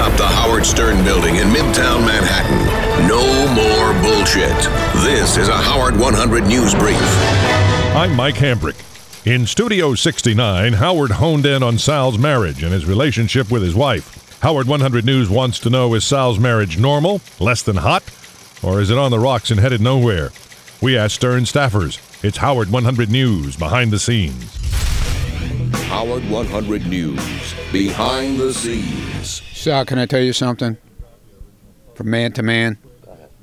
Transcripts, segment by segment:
atop the Howard Stern building in Midtown Manhattan. No more bullshit. This is a Howard 100 News Brief. I'm Mike Hambrick. In Studio 69, Howard honed in on Sal's marriage and his relationship with his wife. Howard 100 News wants to know is Sal's marriage normal, less than hot, or is it on the rocks and headed nowhere? We asked Stern staffers. It's Howard 100 News behind the scenes. Howard 100 News behind the scenes. Sal, can I tell you something? From man to man,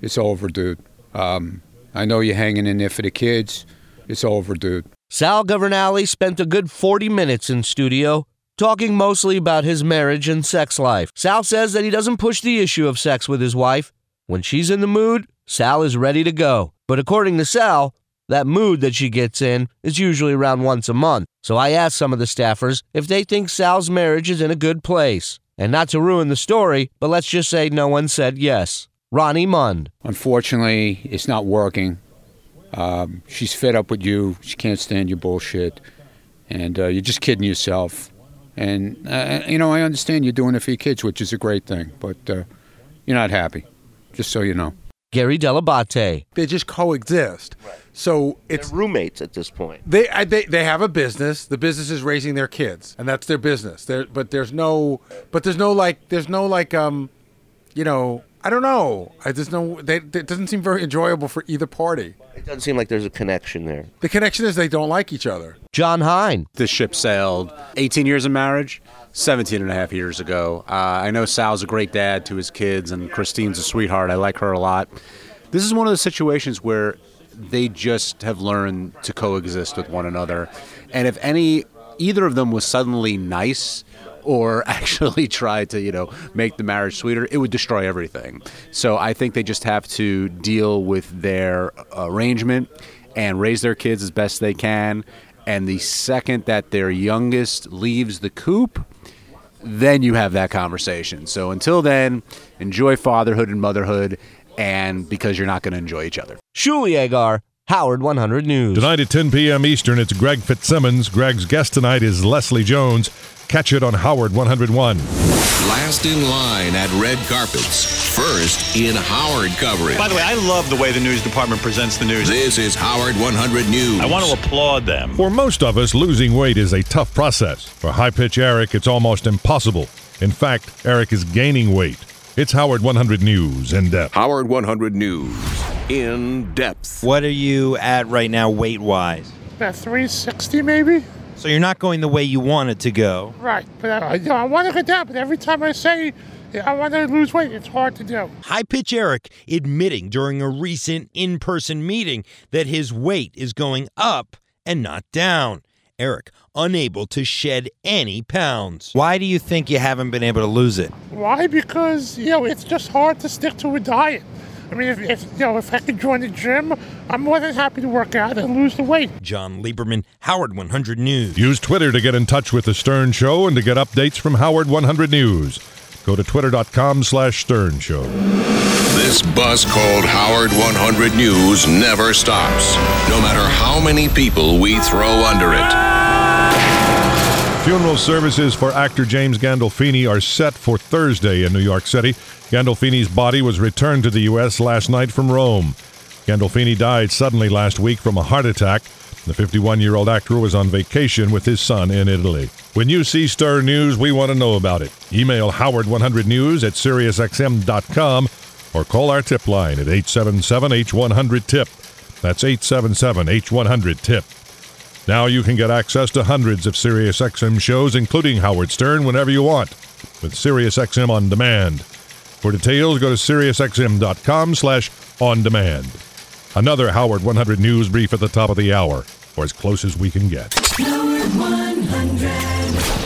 it's over, dude. Um, I know you're hanging in there for the kids. It's over, dude. Sal Governale spent a good 40 minutes in studio talking mostly about his marriage and sex life. Sal says that he doesn't push the issue of sex with his wife. When she's in the mood, Sal is ready to go. But according to Sal, that mood that she gets in is usually around once a month. So I asked some of the staffers if they think Sal's marriage is in a good place. And not to ruin the story, but let's just say no one said yes. Ronnie Mund. Unfortunately, it's not working. Um, she's fed up with you. She can't stand your bullshit. And uh, you're just kidding yourself. And, uh, you know, I understand you're doing it for your kids, which is a great thing, but uh, you're not happy, just so you know. Gary Dell'Abate. They just coexist. So it's They're roommates at this point. they, I, they they have a business. The business is raising their kids, and that's their business. There, but there's no, but there's no like, there's no like, um, you know, I don't know. I there's no. They, it doesn't seem very enjoyable for either party. It doesn't seem like there's a connection there. The connection is they don't like each other. Jon Hein. This ship sailed 18 years of marriage, 17 and a half years ago. Uh, I know Sal's a great dad to his kids, and Christine's a sweetheart. I like her a lot. This is one of those situations where they just have learned to coexist with one another. And if any, either of them was suddenly nice or actually try to, you know, make the marriage sweeter, it would destroy everything. So I think they just have to deal with their arrangement and raise their kids as best they can. And the second that their youngest leaves the coop, then you have that conversation. So until then, enjoy fatherhood and motherhood, and because you're not going to enjoy each other. Shuli Egar. Howard 100 News. Tonight at 10 p.m. Eastern, it's Greg Fitzsimmons. Greg's guest tonight is Leslie Jones. Catch it on Howard 101. Last in line at red carpets. First in Howard coverage. By the way, I love the way the news department presents the news. This is Howard 100 News. I want to applaud them. For most of us, losing weight is a tough process. For high pitch Eric, it's almost impossible. In fact, Eric is gaining weight. It's Howard 100 News in depth. Howard 100 News in depth. What are you at right now, weight wise? About 360 maybe? So you're not going the way you wanted to go. Right. But I, I want to go down, but every time I say I want to lose weight, it's hard to do. High Pitch Eric admitting during a recent in person meeting that his weight is going up and not down. Eric unable to shed any pounds. Why do you think you haven't been able to lose it? Why? Because, you know, it's just hard to stick to a diet. I mean, if, if you know, if I could join the gym, I'm more than happy to work out and lose the weight. Jon Leiberman, Howard 100 News. Use Twitter to get in touch with The Stern Show and to get updates from Howard 100 News. Go to twitter.com slash Stern Show. This bus called Howard 100 News never stops, no matter how many people we throw under it. Funeral services for actor James Gandolfini are set for Thursday in New York City. Gandolfini's body was returned to the U.S. last night from Rome. Gandolfini died suddenly last week from a heart attack. The 51 year old actor was on vacation with his son in Italy. When you see Star News, we want to know about it. Email Howard100News at SiriusXM.com or call our tip line at 877 H100TIP. That's 877 H100TIP. Now you can get access to hundreds of SiriusXM shows, including Howard Stern, whenever you want, with SiriusXM On Demand. For details, go to SiriusXM.com slash on demand. Another Howard 100 News brief at the top of the hour, or as close as we can get. Howard 100.